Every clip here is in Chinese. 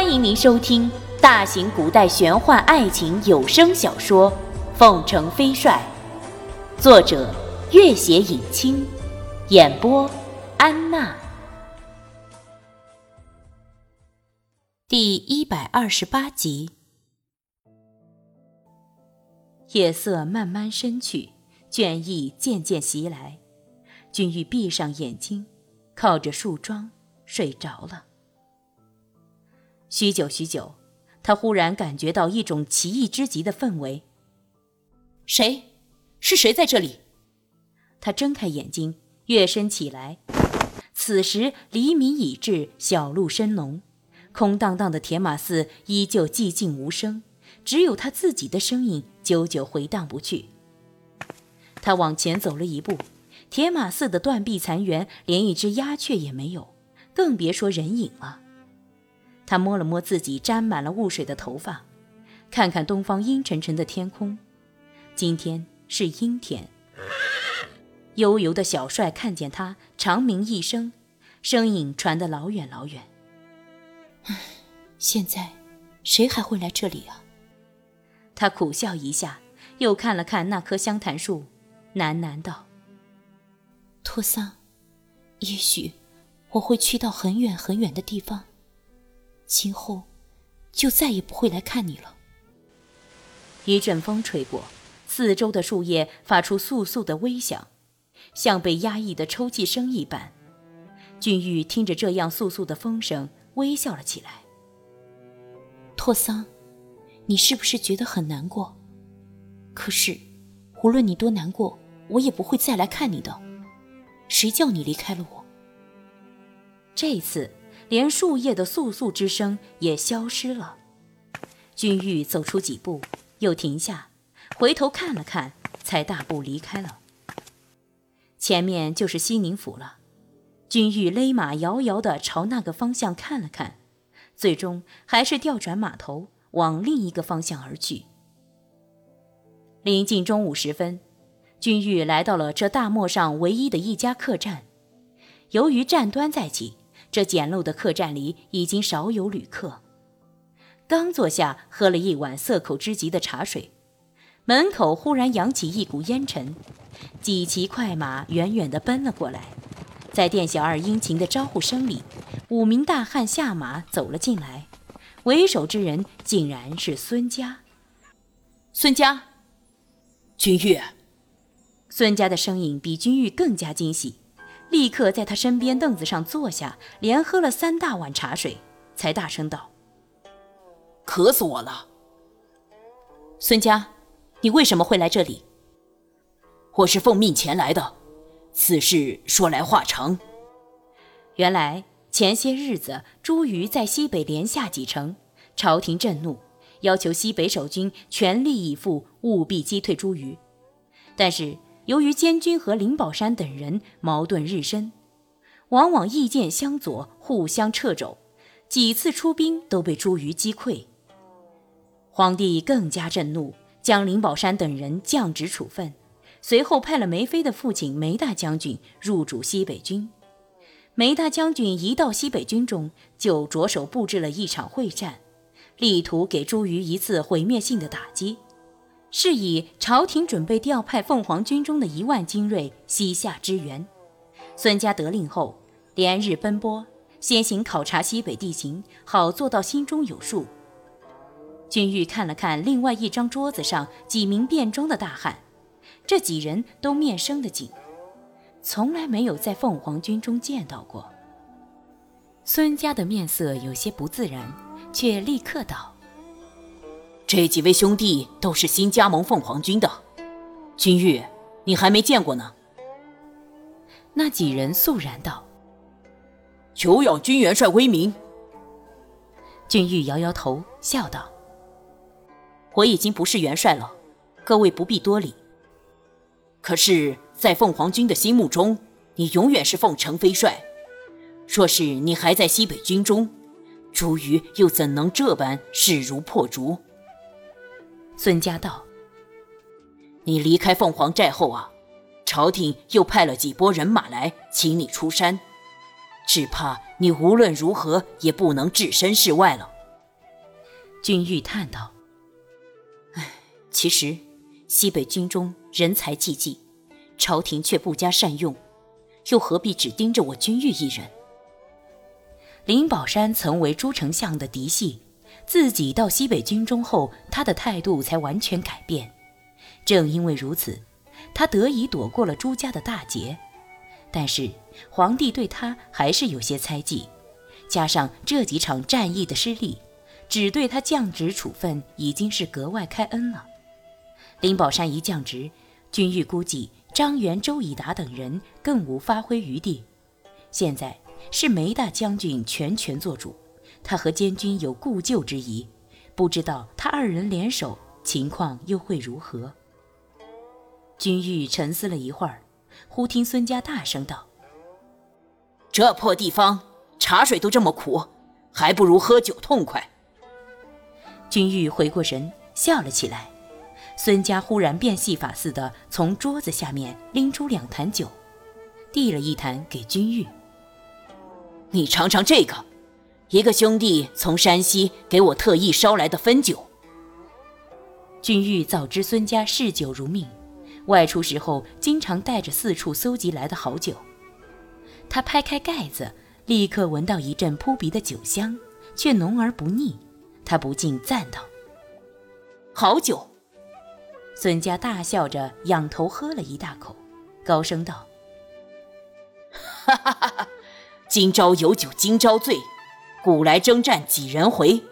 欢迎您收听大型古代玄幻爱情有声小说《凤城飞帅》，作者：月写影清，演播：安娜。第一百二十八集。夜色慢慢深去，倦意渐渐袭来，君玉闭上眼睛，靠着树桩睡着了。许久许久，他忽然感觉到一种奇异之极的氛围。谁？是谁在这里？他睁开眼睛，跃身起来。此时黎明已至，小路深浓，空荡荡的铁马寺依旧寂静无声，只有他自己的声音久久回荡不去。他往前走了一步，铁马寺的断壁残垣连一只鸦雀也没有，更别说人影了。他摸了摸自己沾满了雾水的头发，看看东方阴沉沉的天空。今天是阴天。悠悠的小帅看见他，长鸣一声，声音传得老远老远。现在谁还会来这里啊？他苦笑一下，又看了看那棵香檀树，喃喃道：“托桑，也许我会去到很远很远的地方。”今后，就再也不会来看你了。一阵风吹过，四周的树叶发出簌簌的微响，像被压抑的抽泣声一般。俊玉听着这样簌簌的风声，微笑了起来。托桑，你是不是觉得很难过？可是，无论你多难过，我也不会再来看你的。谁叫你离开了我？这一次。连树叶的簌簌之声也消失了。君玉走出几步，又停下，回头看了看，才大步离开了。前面就是西宁府了。君玉勒马遥遥地朝那个方向看了看，最终还是调转马头往另一个方向而去。临近中午时分，君玉来到了这大漠上唯一的一家客栈。由于战端在即。这简陋的客栈里已经少有旅客。刚坐下，喝了一碗涩口之极的茶水，门口忽然扬起一股烟尘，几骑快马远远地奔了过来。在店小二殷勤的招呼声里，五名大汉下马走了进来，为首之人竟然是孙家。孙家，君玉。孙家的声音比君玉更加惊喜。立刻在他身边凳子上坐下，连喝了三大碗茶水，才大声道：“渴死我了。”孙家，你为什么会来这里？我是奉命前来的。此事说来话长。原来前些日子，朱瑜在西北连下几城，朝廷震怒，要求西北守军全力以赴，务必击退朱瑜。但是。由于监军和林宝山等人矛盾日深，往往意见相左，互相掣肘，几次出兵都被朱瑜击溃。皇帝更加震怒，将林宝山等人降职处分，随后派了梅妃的父亲梅大将军入主西北军。梅大将军一到西北军中，就着手布置了一场会战，力图给朱瑜一次毁灭性的打击。是以朝廷准备调派凤凰军中的一万精锐西下支援。孙家得令后，连日奔波，先行考察西北地形，好做到心中有数。君玉看了看另外一张桌子上几名便装的大汉，这几人都面生的紧，从来没有在凤凰军中见到过。孙家的面色有些不自然，却立刻道。这几位兄弟都是新加盟凤凰军的，君玉，你还没见过呢。那几人肃然道：“久仰军元帅威名。”君玉摇摇头，笑道：“我已经不是元帅了，各位不必多礼。可是，在凤凰军的心目中，你永远是凤城飞帅。若是你还在西北军中，朱瑜又怎能这般势如破竹？”孙家道：“你离开凤凰寨后啊，朝廷又派了几拨人马来请你出山，只怕你无论如何也不能置身事外了。”君玉叹道：“唉，其实西北军中人才济济，朝廷却不加善用，又何必只盯着我君玉一人？”林宝山曾为朱丞相的嫡系，自己到西北军中后，他的态度才完全改变。正因为如此，他得以躲过了朱家的大劫。但是皇帝对他还是有些猜忌，加上这几场战役的失利，只对他降职处分已经是格外开恩了。林宝山一降职，军玉估计张元、周以达等人更无发挥余地。现在是梅大将军全权做主，他和监军有故旧之谊，不知道他二人联手，情况又会如何？君玉沉思了一会儿。忽听孙家大声道：“这破地方，茶水都这么苦，还不如喝酒痛快。”君玉回过神，笑了起来。孙家忽然变戏法似的从桌子下面拎出两坛酒，递了一坛给君玉：“你尝尝这个，一个兄弟从山西给我特意烧来的汾酒。”君玉早知孙家嗜酒如命。外出时候，经常带着四处搜集来的好酒。他拍开盖子，立刻闻到一阵扑鼻的酒香，却浓而不腻。他不禁赞道：“好酒！”孙家大笑着仰头喝了一大口，高声道：“哈哈哈哈！今朝有酒今朝醉，古来征战几人回？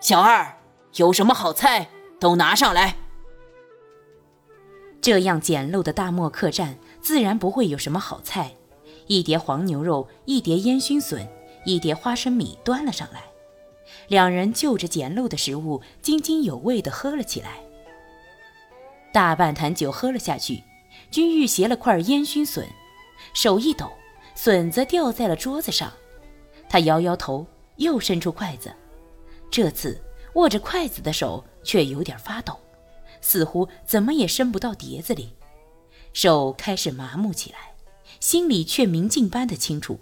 小二有什么好菜，都拿上来。”这样简陋的大漠客栈，自然不会有什么好菜。一碟黄牛肉，一碟烟熏笋，一碟花生米端了上来。两人就着简陋的食物，津津有味地喝了起来。大半坛酒喝了下去，君玉携了块烟熏笋，手一抖，笋子掉在了桌子上。他摇摇头，又伸出筷子，这次握着筷子的手却有点发抖。似乎怎么也伸不到碟子里，手开始麻木起来，心里却明镜般的清楚，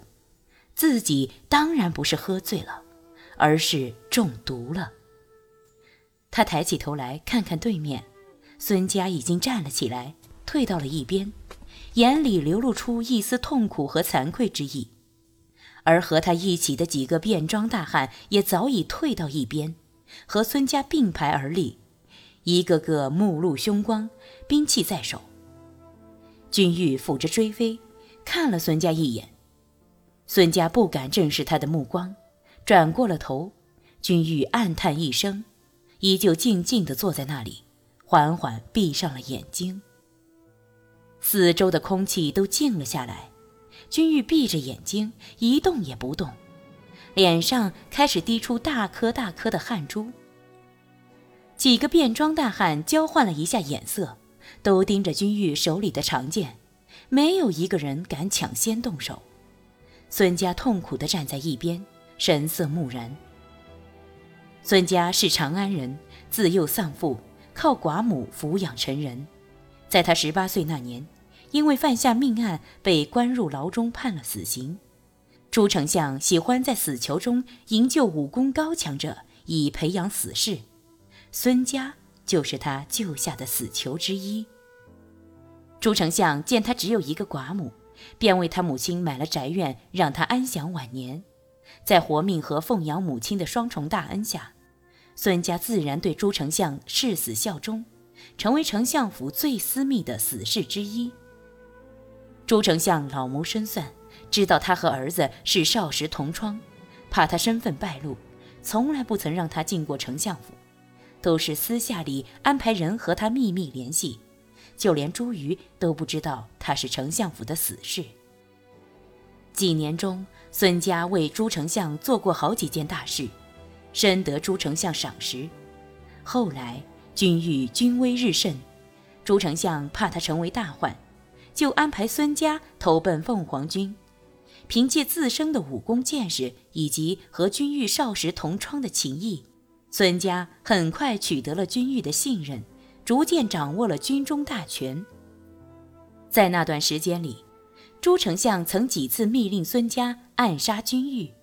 自己当然不是喝醉了，而是中毒了。他抬起头来看看对面，孙家已经站了起来，退到了一边，眼里流露出一丝痛苦和惭愧之意，而和他一起的几个便装大汉也早已退到一边，和孙家并排而立。一个个目露凶光，兵器在手。君玉抚着追飞，看了孙家一眼。孙家不敢正视他的目光，转过了头。君玉暗叹一声，依旧静静地坐在那里，缓缓闭上了眼睛。四周的空气都静了下来。君玉闭着眼睛，一动也不动，脸上开始滴出大颗大颗的汗珠。几个便装大汉交换了一下眼色，都盯着君玉手里的长剑，没有一个人敢抢先动手。孙家痛苦地站在一边，神色木然。孙家是长安人，自幼丧父，靠寡母抚养成人。在他十八岁那年，因为犯下命案，被关入牢中，判了死刑。朱丞相喜欢在死囚中营救武功高强者，以培养死士。孙家就是他救下的死囚之一。朱丞相见他只有一个寡母，便为他母亲买了宅院，让他安享晚年。在活命和奉养母亲的双重大恩下，孙家自然对朱丞相誓死效忠，成为丞相府最私密的死士之一。朱丞相老谋深算，知道他和儿子是少时同窗，怕他身份败露，从来不曾让他进过丞相府。都是私下里安排人和他秘密联系，就连朱瑜都不知道他是丞相府的死士。几年中，孙家为朱丞相做过好几件大事，深得朱丞相赏识。后来，君玉军威日盛，朱丞相怕他成为大患，就安排孙家投奔凤凰军。凭借自身的武功见识，以及和君玉少时同窗的情谊。孙家很快取得了君玉的信任，逐渐掌握了军中大权。在那段时间里，朱丞相曾几次密令孙家暗杀君玉，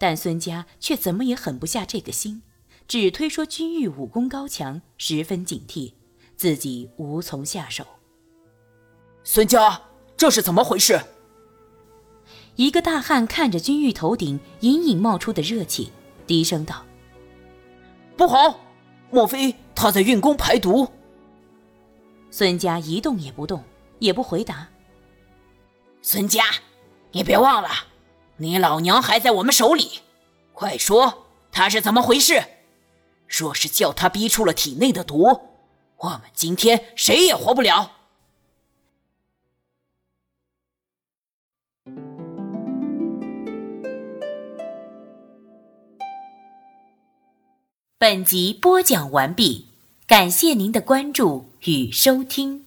但孙家却怎么也狠不下这个心，只推说君玉武功高强，十分警惕，自己无从下手。孙家，这是怎么回事？一个大汉看着君玉头顶隐隐冒出的热气，低声道：“不好，莫非他在运功排毒？”孙家一动也不动，也不回答。孙家，你别忘了，你老娘还在我们手里，快说他是怎么回事？若是叫他逼出了体内的毒，我们今天谁也活不了。本集播讲完毕，感谢您的关注与收听。